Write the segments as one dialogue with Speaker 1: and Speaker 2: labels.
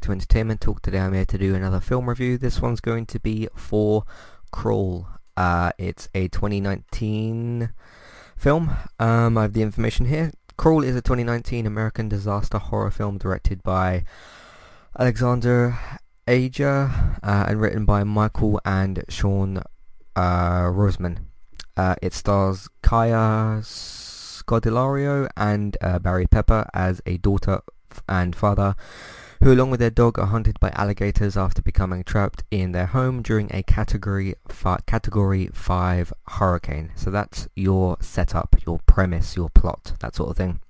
Speaker 1: back to Entertainment Talk. Today I'm here to do another film review. This one's going to be for Crawl. Uh, it's a 2019 film. Um, I have the information here. Crawl is a 2019 American disaster horror film directed by Alexander Aja uh, and written by Michael and Sean uh, Roseman. Uh, it stars Kaya Scodelario and uh, Barry Pepper as a daughter and father who along with their dog are hunted by alligators after becoming trapped in their home during a category fi- category 5 hurricane. So that's your setup, your premise, your plot, that sort of thing.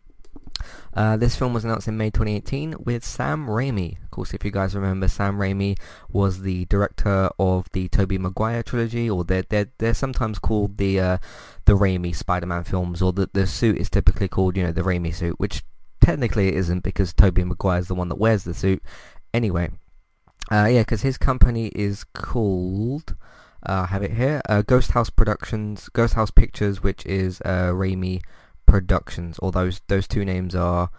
Speaker 1: Uh, this film was announced in May 2018 with Sam Raimi. Of course, if you guys remember, Sam Raimi was the director of the Tobey Maguire trilogy, or they're, they're, they're sometimes called the uh, the Raimi Spider-Man films, or the, the suit is typically called, you know, the Raimi suit, which technically it isn't because Maguire is the one that wears the suit. Anyway, uh, yeah, because his company is called, uh, I have it here, uh, Ghost House Productions, Ghost House Pictures, which is uh, Raimi Productions, or those, those two names are,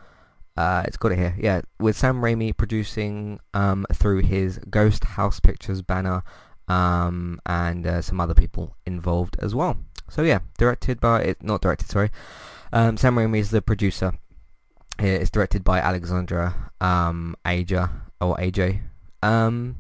Speaker 1: uh, it's got it here, yeah, with Sam Raimi producing um, through his Ghost House Pictures banner um, and uh, some other people involved as well. So yeah, directed by, it's not directed, sorry, um, Sam Raimi is the producer it's directed by Alexandra um, Aja or AJ. Um,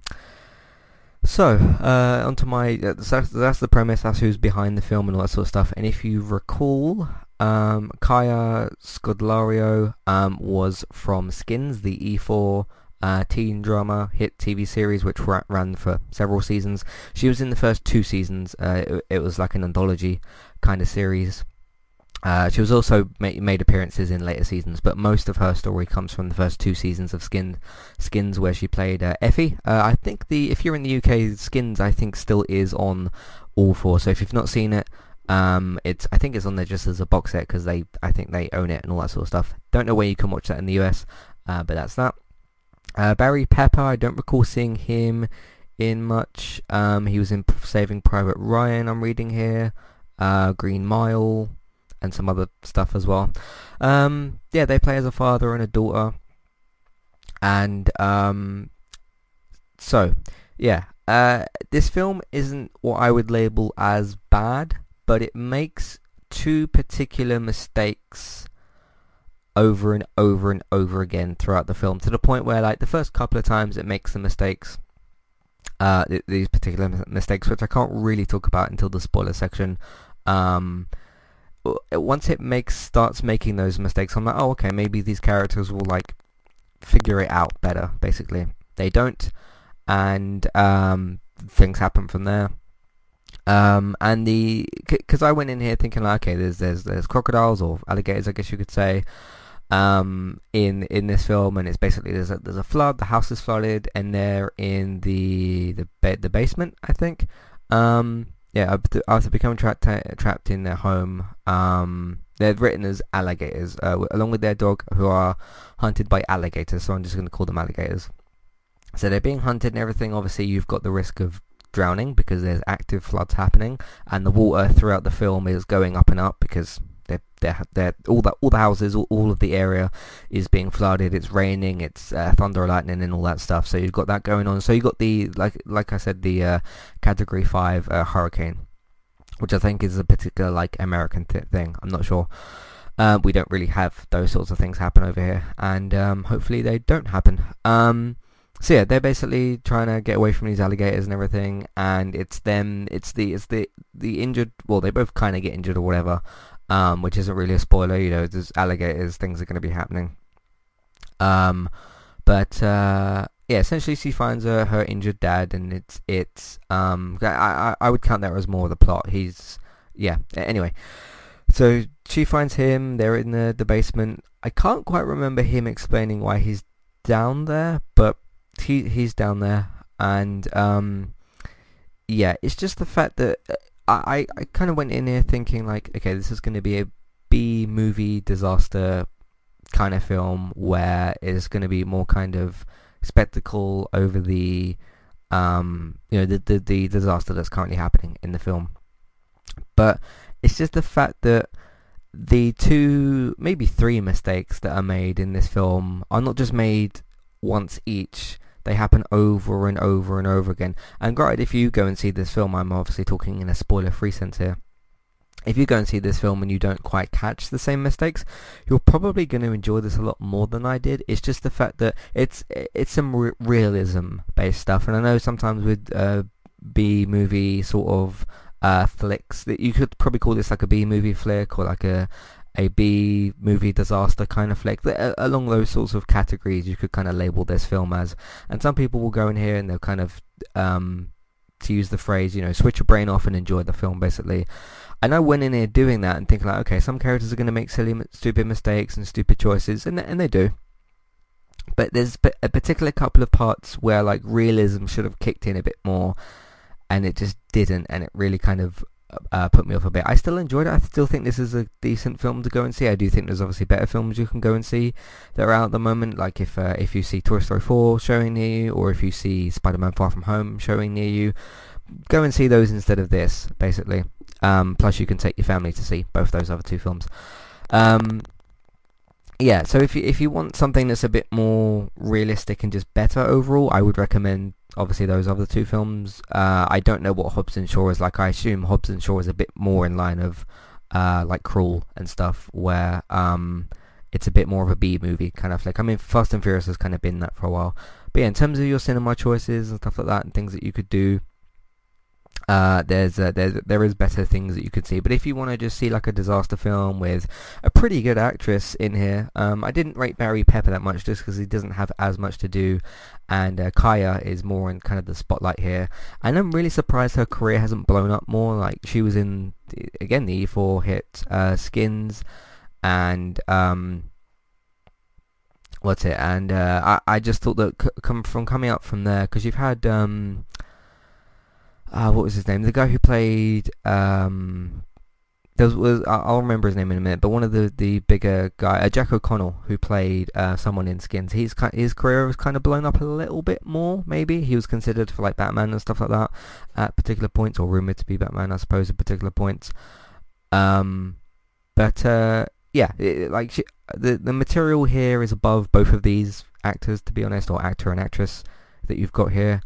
Speaker 1: so uh, onto my that's, that's the premise. That's who's behind the film and all that sort of stuff. And if you recall, um, Kaya Scodelario um, was from Skins, the E4 uh, teen drama hit TV series, which ran for several seasons. She was in the first two seasons. Uh, it, it was like an anthology kind of series. Uh, she was also ma- made appearances in later seasons, but most of her story comes from the first two seasons of Skin, Skins, where she played uh, Effie. Uh, I think the if you're in the UK, Skins I think still is on all four. So if you've not seen it, um, it's I think it's on there just as a box set because they I think they own it and all that sort of stuff. Don't know where you can watch that in the US, uh, but that's that. Uh, Barry Pepper, I don't recall seeing him in much. Um, he was in Saving Private Ryan. I'm reading here. Uh, Green Mile and some other stuff as well. Um, yeah, they play as a father and a daughter, and um, so yeah, uh, this film isn't what I would label as bad, but it makes two particular mistakes over and over and over again throughout the film to the point where like the first couple of times it makes the mistakes uh, th- these particular mistakes which I can't really talk about until the spoiler section um, once it makes starts making those mistakes, I'm like, oh, okay, maybe these characters will like figure it out better. Basically, they don't, and um, things happen from there. Um, and the because I went in here thinking like, okay, there's there's there's crocodiles or alligators, I guess you could say, um, in in this film, and it's basically there's a there's a flood, the house is flooded, and they're in the the ba- the basement, I think. Um, yeah, after becoming trapped trapped in their home, um, they're written as alligators, uh, along with their dog, who are hunted by alligators. So I'm just going to call them alligators. So they're being hunted and everything. Obviously, you've got the risk of drowning because there's active floods happening, and the water throughout the film is going up and up because they're, they're, they're, all the all the houses, all, all of the area is being flooded. It's raining, it's uh, thunder, lightning, and all that stuff. So you've got that going on. So you've got the like like I said, the uh, Category Five uh, hurricane, which I think is a particular like American th- thing. I'm not sure. Uh, we don't really have those sorts of things happen over here, and um, hopefully they don't happen. Um, so yeah, they're basically trying to get away from these alligators and everything, and it's them, it's the, it's the, the injured. Well, they both kind of get injured or whatever, um, which isn't really a spoiler. You know, there's alligators, things are going to be happening. Um, but uh, yeah, essentially she finds her, her injured dad, and it's it's um, I, I would count that as more of the plot. He's yeah. Anyway, so she finds him. They're in the the basement. I can't quite remember him explaining why he's down there, but he he's down there, and um, yeah, it's just the fact that I, I kind of went in here thinking like, okay, this is going to be a B movie disaster kind of film where it's going to be more kind of spectacle over the, um, you know, the, the, the disaster that's currently happening in the film. But it's just the fact that the two, maybe three mistakes that are made in this film are not just made once each. They happen over and over and over again. And granted, if you go and see this film, I'm obviously talking in a spoiler-free sense here. If you go and see this film and you don't quite catch the same mistakes, you're probably going to enjoy this a lot more than I did. It's just the fact that it's it's some re- realism-based stuff, and I know sometimes with uh, B movie sort of uh, flicks that you could probably call this like a B movie flick or like a a B movie disaster kind of flick. Along those sorts of categories, you could kind of label this film as. And some people will go in here and they'll kind of, um, to use the phrase, you know, switch your brain off and enjoy the film, basically. And I went in here doing that and thinking like, okay, some characters are going to make silly, stupid mistakes and stupid choices, and and they do. But there's a particular couple of parts where like realism should have kicked in a bit more, and it just didn't, and it really kind of uh, put me off a bit. I still enjoyed it. I still think this is a decent film to go and see. I do think there's obviously better films you can go and see that are out at the moment. Like if uh, if you see Toy Story 4 showing near you, or if you see Spider-Man Far From Home showing near you, go and see those instead of this, basically. Um, plus, you can take your family to see both those other two films. Um, yeah, so if you if you want something that's a bit more realistic and just better overall, I would recommend obviously those other two films. Uh, I don't know what Hobbs and Shaw is like. I assume Hobbs and Shaw is a bit more in line of uh, like Crawl and stuff, where um, it's a bit more of a B movie kind of like. I mean, Fast and Furious has kind of been that for a while. But yeah, in terms of your cinema choices and stuff like that, and things that you could do, uh, there's uh, there's there is better things that you could see. But if you want to just see like a disaster film with a pretty good actress in here, um, I didn't rate Barry Pepper that much just because he doesn't have as much to do, and uh, Kaya is more in kind of the spotlight here. And I'm really surprised her career hasn't blown up more. Like she was in again the E4 hit uh, Skins, and um, what's it? And uh, I I just thought that c- come from coming up from there because you've had um uh, what was his name? The guy who played um, there was, was I'll remember his name in a minute, but one of the, the bigger guy, uh, Jack O'Connell, who played uh, someone in Skins, he's his career was kind of blown up a little bit more. Maybe he was considered for like Batman and stuff like that at particular points, or rumored to be Batman, I suppose, at particular points. Um, but uh, yeah, it, like she, the the material here is above both of these actors, to be honest, or actor and actress that you've got here.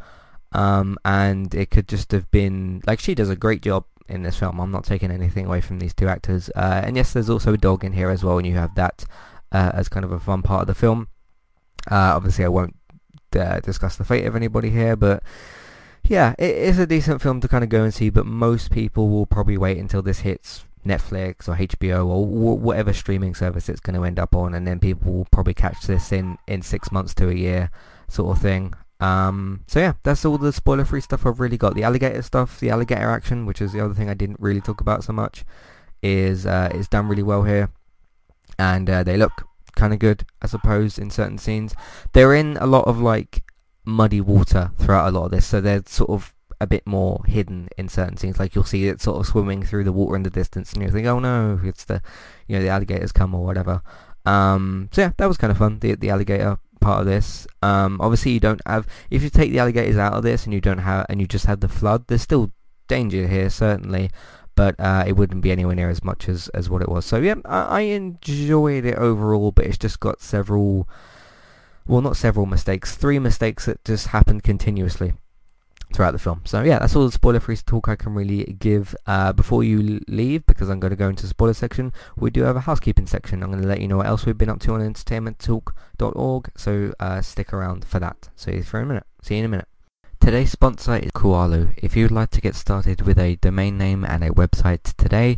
Speaker 1: Um, and it could just have been like she does a great job in this film. I'm not taking anything away from these two actors. Uh, and yes, there's also a dog in here as well, and you have that uh, as kind of a fun part of the film. Uh, obviously, I won't uh, discuss the fate of anybody here, but yeah, it is a decent film to kind of go and see. But most people will probably wait until this hits Netflix or HBO or w- whatever streaming service it's going to end up on, and then people will probably catch this in in six months to a year, sort of thing. Um, so yeah, that's all the spoiler-free stuff I've really got. The alligator stuff, the alligator action, which is the other thing I didn't really talk about so much, is uh, is done really well here, and uh, they look kind of good, I suppose, in certain scenes. They're in a lot of like muddy water throughout a lot of this, so they're sort of a bit more hidden in certain scenes. Like you'll see it sort of swimming through the water in the distance, and you think, oh no, it's the you know the alligators come or whatever. Um, so yeah, that was kind of fun. The the alligator part of this. Um, obviously, you don't have if you take the alligators out of this and you don't have and you just have the flood. There's still danger here, certainly, but uh, it wouldn't be anywhere near as much as as what it was. So yeah, I, I enjoyed it overall, but it's just got several. Well, not several mistakes. Three mistakes that just happened continuously throughout the film. So yeah, that's all the spoiler-free talk I can really give uh, before you leave, because I'm going to go into the spoiler section. We do have a housekeeping section. I'm going to let you know what else we've been up to on entertainmenttalk.org, so uh, stick around for that. See you for a minute. See you in a minute. Today's sponsor is Kualu. If you'd like to get started with a domain name and a website today,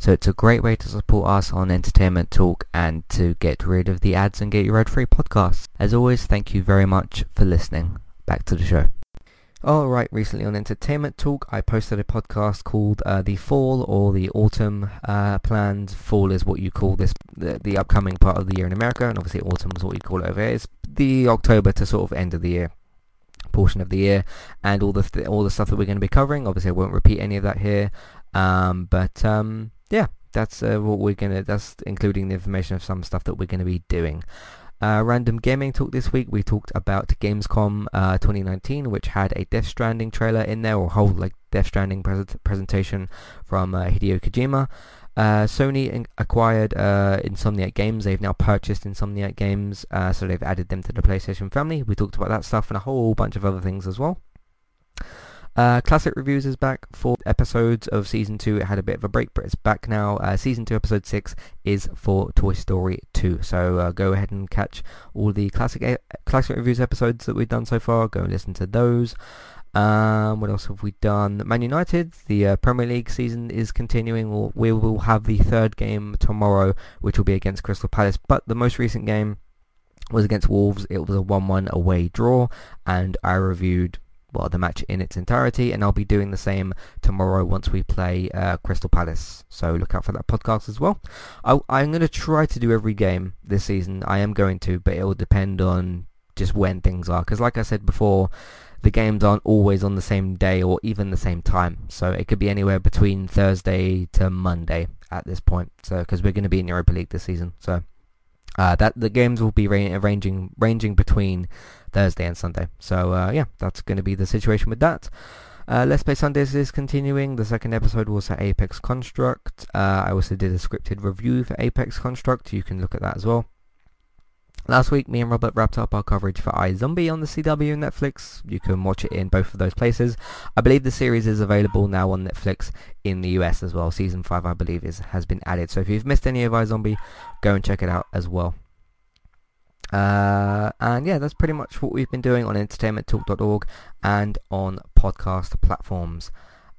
Speaker 1: So it's a great way to support us on Entertainment Talk and to get rid of the ads and get your ad-free podcasts. As always, thank you very much for listening. Back to the show. Alright, recently on Entertainment Talk I posted a podcast called uh, The Fall or The Autumn uh, Plans. Fall is what you call this, the, the, upcoming part of the year in America and obviously autumn is what you call it over here. It's the October to sort of end of the year portion of the year and all the th- all the stuff that we're going to be covering. Obviously I won't repeat any of that here, um, but um, yeah, that's uh, what we're to, that's including the information of some stuff that we're to be doing. Uh, random gaming talk this week. We talked about Gamescom uh, 2019, which had a Death Stranding trailer in there, or whole like Death Stranding presentation from uh, Hideo Kojima. Uh, Sony in- acquired uh, Insomniac Games. They've now purchased Insomniac Games, uh, so they've added them to the PlayStation family. We talked about that stuff and a whole bunch of other things as well. Uh, Classic Reviews is back for episodes of Season 2. It had a bit of a break, but it's back now. Uh, season 2, Episode 6 is for Toy Story 2. So uh, go ahead and catch all the Classic a- Classic Reviews episodes that we've done so far. Go and listen to those. Um, what else have we done? Man United, the uh, Premier League season is continuing. We'll, we will have the third game tomorrow, which will be against Crystal Palace. But the most recent game was against Wolves. It was a 1-1 away draw, and I reviewed well, the match in its entirety, and I'll be doing the same tomorrow once we play uh, Crystal Palace. So look out for that podcast as well. I, am going to try to do every game this season. I am going to, but it will depend on just when things are. Because like I said before, the games aren't always on the same day or even the same time. So it could be anywhere between Thursday to Monday at this point. So because we're going to be in Europa League this season, so. Uh, that the games will be ra- ranging ranging between Thursday and Sunday. So uh, yeah, that's going to be the situation with that. Uh, Let's Play Sundays is continuing. The second episode was at Apex Construct. Uh, I also did a scripted review for Apex Construct. You can look at that as well. Last week, me and Robert wrapped up our coverage for iZombie on the CW and Netflix. You can watch it in both of those places. I believe the series is available now on Netflix in the US as well. Season 5, I believe, is has been added. So if you've missed any of iZombie, go and check it out as well. Uh, and yeah, that's pretty much what we've been doing on entertainmenttalk.org and on podcast platforms.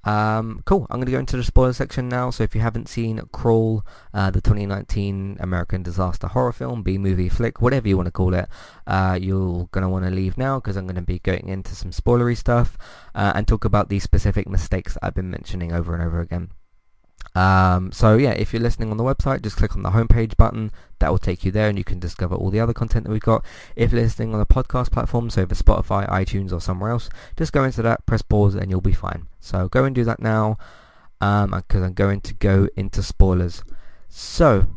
Speaker 1: Um, cool. I'm going to go into the spoiler section now. So if you haven't seen Crawl, uh, the 2019 American disaster horror film, B-movie flick, whatever you want to call it, uh, you're going to want to leave now because I'm going to be going into some spoilery stuff uh, and talk about these specific mistakes that I've been mentioning over and over again. Um, so yeah, if you're listening on the website, just click on the homepage button. That will take you there and you can discover all the other content that we've got. If you're listening on a podcast platform, so for Spotify, iTunes or somewhere else, just go into that, press pause and you'll be fine. So go and do that now because um, I'm going to go into spoilers. So,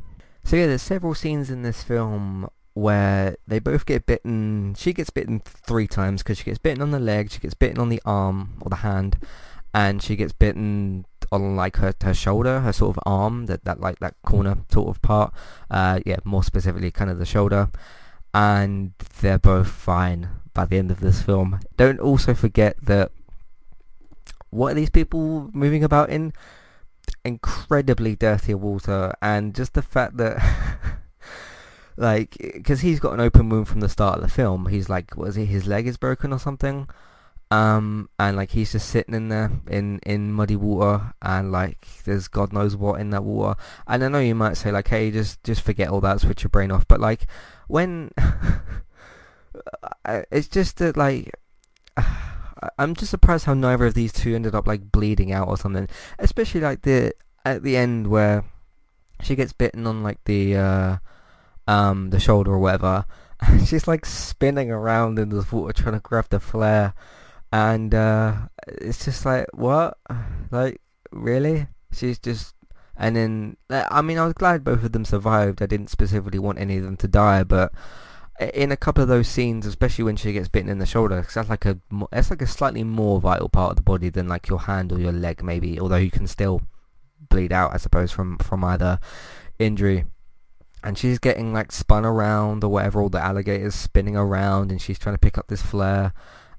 Speaker 1: so yeah, there's several scenes in this film where they both get bitten. She gets bitten three times because she gets bitten on the leg, she gets bitten on the arm or the hand, and she gets bitten on like her her shoulder, her sort of arm, that that like that corner sort of part. Uh, yeah, more specifically, kind of the shoulder. And they're both fine by the end of this film. Don't also forget that what are these people moving about in? Incredibly dirty water, and just the fact that. like, because he's got an open wound from the start of the film. He's like, was it his leg is broken or something? Um, and like he's just sitting in there in, in muddy water and like there's God knows what in that water. And I know you might say like, hey, just, just forget all that, switch your brain off. But like when, it's just that like, I'm just surprised how neither of these two ended up like bleeding out or something. Especially like the, at the end where she gets bitten on like the, uh, um, the shoulder or whatever. she's like spinning around in the water trying to grab the flare and uh, it's just like what, like really? She's just, and then I mean I was glad both of them survived. I didn't specifically want any of them to die, but in a couple of those scenes, especially when she gets bitten in the shoulder, cause that's like a that's like a slightly more vital part of the body than like your hand or your leg, maybe. Although you can still bleed out, I suppose, from from either injury. And she's getting like spun around or whatever, all the alligators spinning around, and she's trying to pick up this flare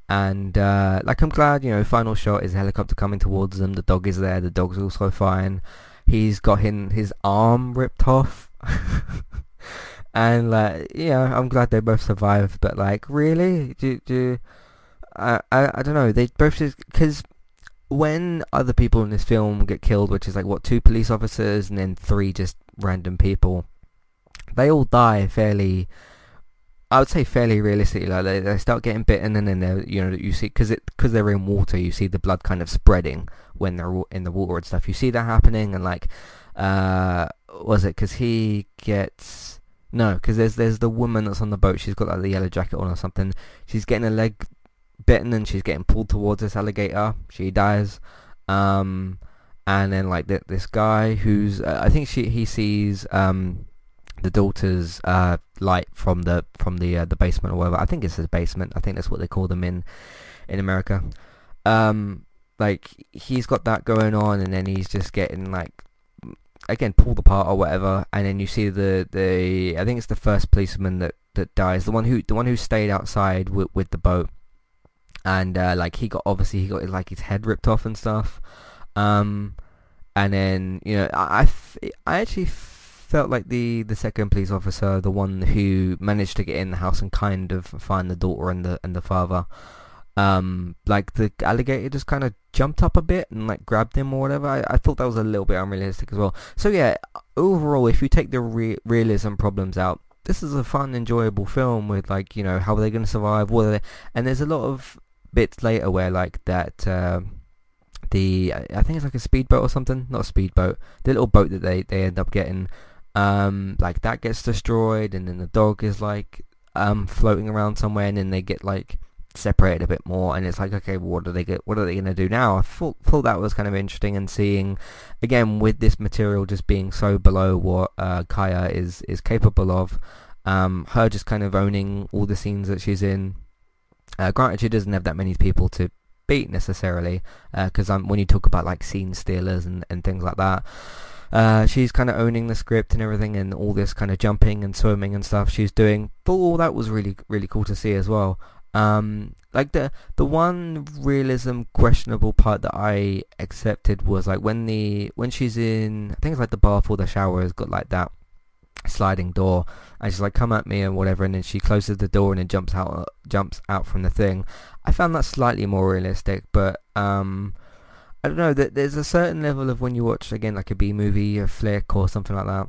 Speaker 1: and uh, like I'm glad you know final shot is a helicopter coming towards them. The dog is there. The dog's also fine. He's got him, his arm ripped off. And like yeah I'm glad they both survived. But like really? Do, do I, I, I don't know. They both just because when other people in this film get killed, which is like what two police officers and then three just random people, they all die fairly. I would say fairly realistically. Like they, they start getting bitten, and then they you know you see because it because they're in water, you see the blood kind of spreading when they're in the water and stuff. You see that happening, and like, uh, was it because he gets no? Because there's there's the woman that's on the boat. She's got like the yellow jacket on or something. She's getting a leg bitten and she's getting pulled towards this alligator. She dies. Um, and then like th- this guy who's uh, I think she he sees um, the daughter's uh, light from the from the uh, the basement or whatever. I think it's his basement. I think that's what they call them in in America. Um, like he's got that going on, and then he's just getting like again pulled apart or whatever. And then you see the the I think it's the first policeman that that dies. The one who the one who stayed outside with with the boat and uh, like he got obviously he got like his head ripped off and stuff. Um, and then you know I, I, actually felt like the the second police officer, the one who managed to get in the house and kind of find the daughter and the and the father. Um, like the alligator just kind of jumped up a bit and like grabbed him or whatever. I, I thought that was a little bit unrealistic as well. So yeah, overall, if you take the re- realism problems out, this is a fun, enjoyable film with like you know how are they going to survive? What they? And there's a lot of bits later where like that uh, the I think it's like a speedboat or something, not a speedboat, the little boat that they they end up getting, um, like that gets destroyed, and then the dog is like um floating around somewhere, and then they get like separated a bit more, and it's like okay, what do they get? What are they gonna do now? I thought thought that was kind of interesting, and seeing again with this material just being so below what uh, Kaya is is capable of. Um, her just kind of owning all the scenes that she's in, uh, granted, she doesn't have that many people to beat necessarily, because uh, um, when you talk about like scene stealers and, and things like that, uh, she's kind of owning the script and everything, and all this kind of jumping and swimming and stuff she's doing. But all that was really really cool to see as well. Um, like the the one realism questionable part that I accepted was like when the when she's in I think it's like the bath or the shower has got like that sliding door and she's like come at me and whatever and then she closes the door and then jumps out jumps out from the thing i found that slightly more realistic but um i don't know there's a certain level of when you watch again like a b movie a flick or something like that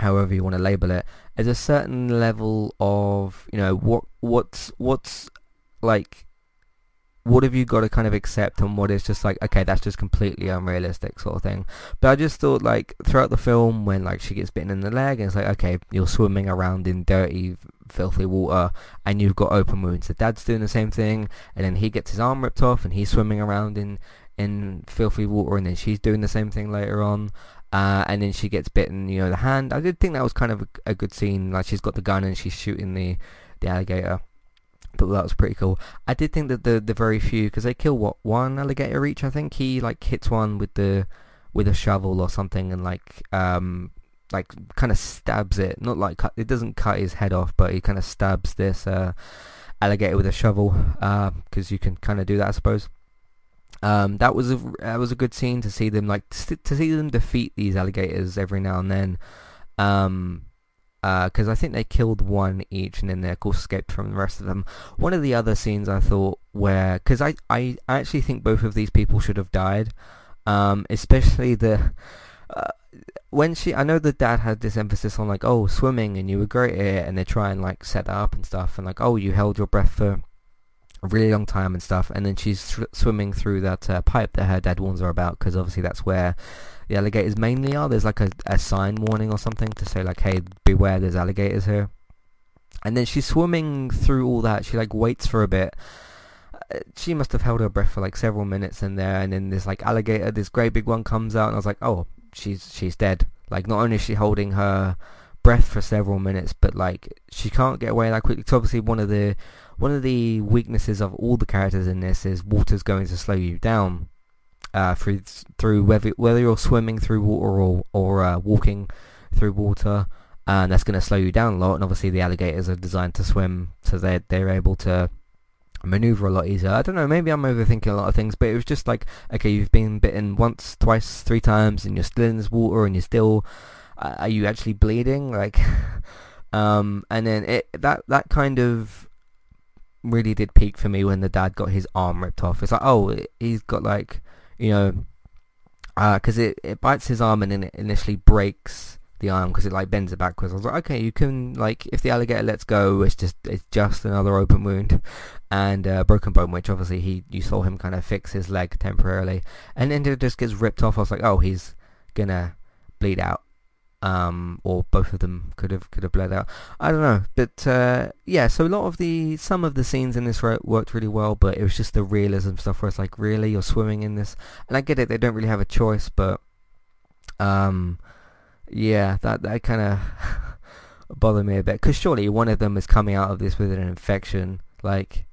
Speaker 1: however you want to label it there's a certain level of you know what what's what's like what have you got to kind of accept and what is just like okay that's just completely unrealistic sort of thing. But i just thought like throughout the film when like she gets bitten in the leg and it's like okay you're swimming around in dirty filthy water and you've got open wounds. The dad's doing the same thing and then he gets his arm ripped off and he's swimming around in in filthy water and then she's doing the same thing later on uh, and then she gets bitten you know the hand i did think that was kind of a, a good scene like she's got the gun and she's shooting the the alligator thought that was pretty cool. I did think that the the very few because they kill what one alligator each. I think he like hits one with the with a shovel or something and like um like kind of stabs it. Not like cut, it doesn't cut his head off, but he kind of stabs this uh, alligator with a shovel because uh, you can kind of do that, I suppose. Um, that was a that was a good scene to see them like to see them defeat these alligators every now and then. Um, because uh, I think they killed one each and then they of course escaped from the rest of them. One of the other scenes I thought where, because I, I actually think both of these people should have died, um, especially the, uh, when she, I know the dad had this emphasis on like, oh, swimming and you were great at it and they try and like set that up and stuff and like, oh, you held your breath for a really long time and stuff and then she's swimming through that uh, pipe that her dad warns her about because obviously that's where the alligators mainly are. There's like a, a sign warning or something to say like, hey, beware, there's alligators here. And then she's swimming through all that. She like waits for a bit. Uh, she must have held her breath for like several minutes in there, and then this like alligator, this great big one comes out, and I was like, oh, she's she's dead. Like not only is she holding her breath for several minutes, but like she can't get away that quickly. It's obviously one of the one of the weaknesses of all the characters in this is water's going to slow you down uh, through through whether whether you're swimming through water or or uh, walking through water, and that's going to slow you down a lot. And obviously, the alligators are designed to swim, so they they're able to maneuver a lot easier. I don't know, maybe I'm overthinking a lot of things, but it was just like, okay, you've been bitten once, twice, three times, and you're still in this water, and you're still, uh, are you actually bleeding? Like, um, and then it that that kind of really did peak for me when the dad got his arm ripped off. It's like, oh, he's got like, you know, because uh, it, it bites his arm and then it initially breaks the arm because it like bends it backwards. I was like, okay, you can like if the alligator lets go, it's just it's just another open wound and uh, broken bone, which obviously he you saw him kind of fix his leg temporarily, and then it just gets ripped off. I was like, oh, he's gonna bleed out um, or both of them could have could have bled out. I don't know, but uh, yeah. So a lot of the some of the scenes in this worked really well, but it was just the realism stuff where it's like, really, you're swimming in this, and I get it. They don't really have a choice, but um, yeah, that that kind of bothered me a bit because surely one of them is coming out of this with an infection, like.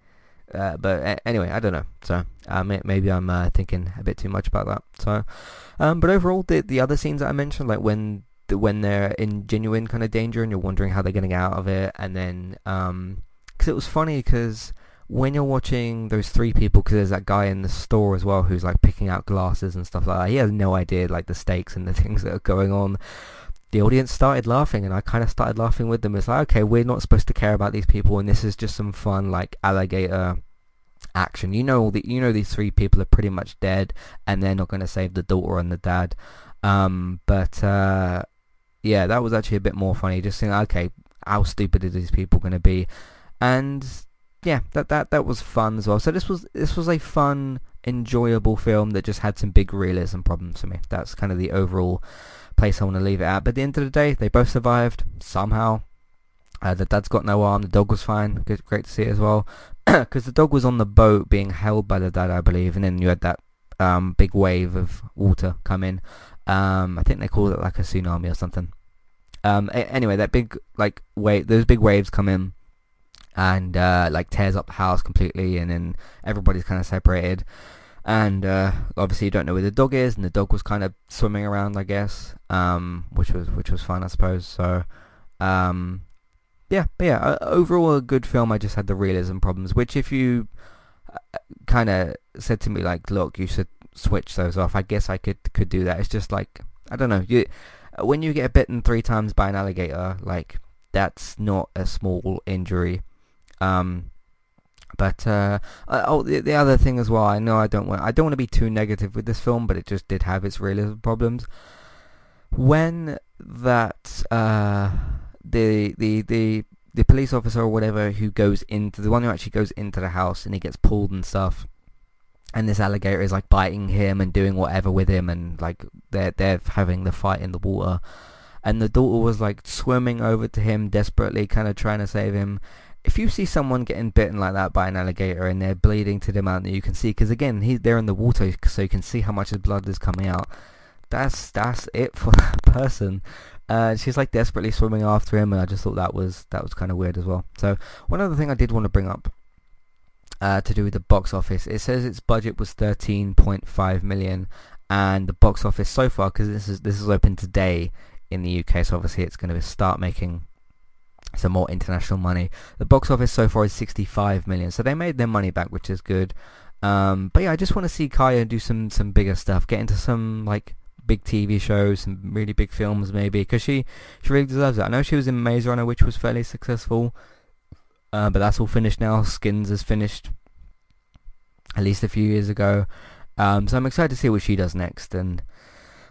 Speaker 1: Uh, but anyway, I don't know. So uh, maybe I'm uh, thinking a bit too much about that. So, um, but overall, the the other scenes that I mentioned, like when when they're in genuine kind of danger and you're wondering how they're getting out of it, and then because um, it was funny because when you're watching those three people, because there's that guy in the store as well who's like picking out glasses and stuff like that. He has no idea like the stakes and the things that are going on. The audience started laughing, and I kind of started laughing with them. It's like, okay, we're not supposed to care about these people, and this is just some fun like alligator action. You know, all the, you know these three people are pretty much dead, and they're not going to save the daughter and the dad. Um, but uh, yeah, that was actually a bit more funny. Just saying, okay, how stupid are these people going to be? And yeah, that that that was fun as well. So this was this was a fun, enjoyable film that just had some big realism problems for me. That's kind of the overall place I want to leave it at. But at the end of the day, they both survived somehow. Uh, the dad's got no arm. The dog was fine. Good, great to see it as well. Because the dog was on the boat being held by the dad, I believe, and then you had that um, big wave of water come in. Um, I think they call it like a tsunami or something. Um, a- anyway, that big like wave, those big waves come in and uh, like tears up the house completely, and then everybody's kind of separated. And uh, obviously, you don't know where the dog is, and the dog was kind of swimming around, I guess, um, which was which was fun, I suppose. So, um, yeah, but yeah, overall a good film. I just had the realism problems, which if you uh, kind of said to me like, look, you should switch those off. I guess I could could do that. It's just like I don't know. You when you get bitten three times by an alligator, like that's not a small injury. Um, but uh, uh, oh, the, the other thing as well. I know I don't want I don't want to be too negative with this film, but it just did have its realism problems. When that uh, the the the the police officer or whatever who goes into the one who actually goes into the house and he gets pulled and stuff and this alligator is like biting him and doing whatever with him and like they're they're having the fight in the water. And the daughter was like swimming over to him desperately kind of trying to save him. If you see someone getting bitten like that by an alligator and they're bleeding to the amount that you can see because again he's they're in the water so you can see how much his blood is coming out. That's that's it for that person. Uh, she's like desperately swimming after him and I just thought that was that was kind of weird as well. So one other thing I did want to bring up uh, to do with the box office. It says its budget was 13.5 million, and the box office so far, because this is this is open today in the UK, so obviously it's going to start making some more international money. The box office so far is 65 million, so they made their money back, which is good. Um, but yeah, I just want to see Kaya do some some bigger stuff, get into some like big TV shows, some really big films maybe, because she she really deserves it. I know she was in Maze Runner, which was fairly successful. Uh, but that's all finished now. Skins is finished at least a few years ago. Um, so I'm excited to see what she does next. And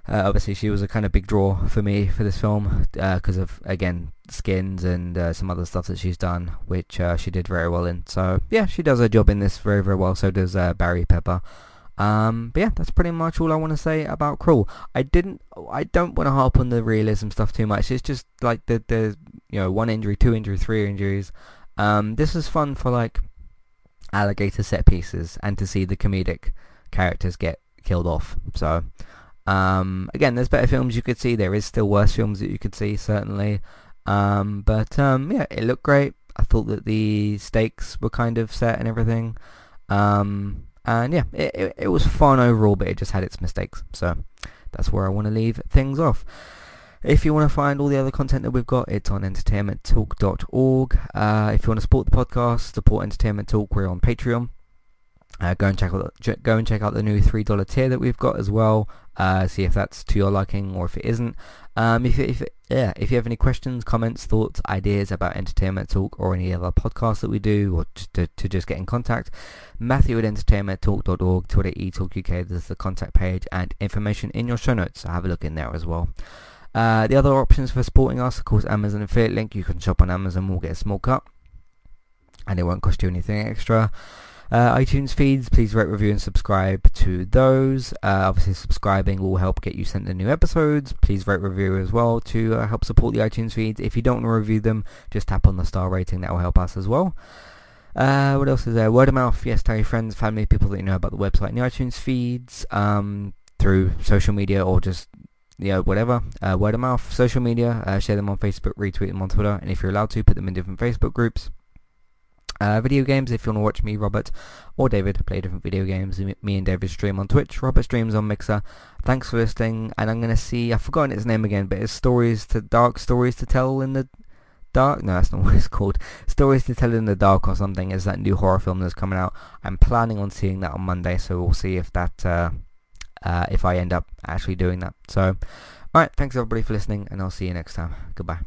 Speaker 1: uh, obviously she was a kind of big draw for me for this film because uh, of, again, Skins and uh, some other stuff that she's done, which uh, she did very well in. So yeah, she does her job in this very, very well. So does uh, Barry Pepper. Um, but yeah, that's pretty much all I want to say about Crawl. I didn't, I don't want to harp on the realism stuff too much. It's just like the, the, you know, one injury, two injury, three injuries. Um, this is fun for like alligator set pieces and to see the comedic characters get killed off. So um, again, there's better films you could see. There is still worse films that you could see, certainly. Um, but um, yeah, it looked great. I thought that the stakes were kind of set and everything. Um, and yeah, it, it, it was fun overall, but it just had its mistakes. So that's where I want to leave things off. If you want to find all the other content that we've got, it's on entertainmenttalk.org. Uh, if you want to support the podcast, support Entertainment Talk, we're on Patreon. uh, go and check out go and check out the new three dollar tier that we've got as well. Uh, see if that's to your liking or if it isn't. Um, if if yeah, if you have any questions, comments, thoughts, ideas about Entertainment Talk or any other podcasts that we do, or to, to just get in contact, Matthew at entertainmenttalk.org, Twitter eTalkUK. There's the contact page and information in your show notes. So have a look in there as well. Uh, the other options for supporting us, of course, Amazon affiliate link. You can shop on Amazon. We'll get a small cut, and it won't cost you anything extra. Uh, iTunes feeds, please rate, review and subscribe to those. Uh, obviously subscribing will help get you sent the new episodes. Please rate, review as well to uh, help support the iTunes feeds. If you don't want to review them, just tap on the star rating. That will help us as well. Uh, what else is there? Word of mouth. Yes, tell your friends, family, people that you know about the website and the iTunes feeds um, through social media or just you know, whatever, uh, word of mouth, social media, uh, share them on Facebook, retweet them on Twitter, and if you're allowed to, put them in different Facebook groups. Uh, video games, if you want to watch me, Robert, or David play different video games, me and David stream on Twitch, Robert streams on Mixer. Thanks for listening, and I'm going to see, I've forgotten its name again, but it's Stories to Dark Stories to Tell in the Dark? No, that's not what it's called. Stories to Tell in the Dark or something is that new horror film that's coming out. I'm planning on seeing that on Monday, so we'll see if that, uh, uh, if I end up actually doing that. So, alright, thanks everybody for listening, and I'll see you next time. Goodbye.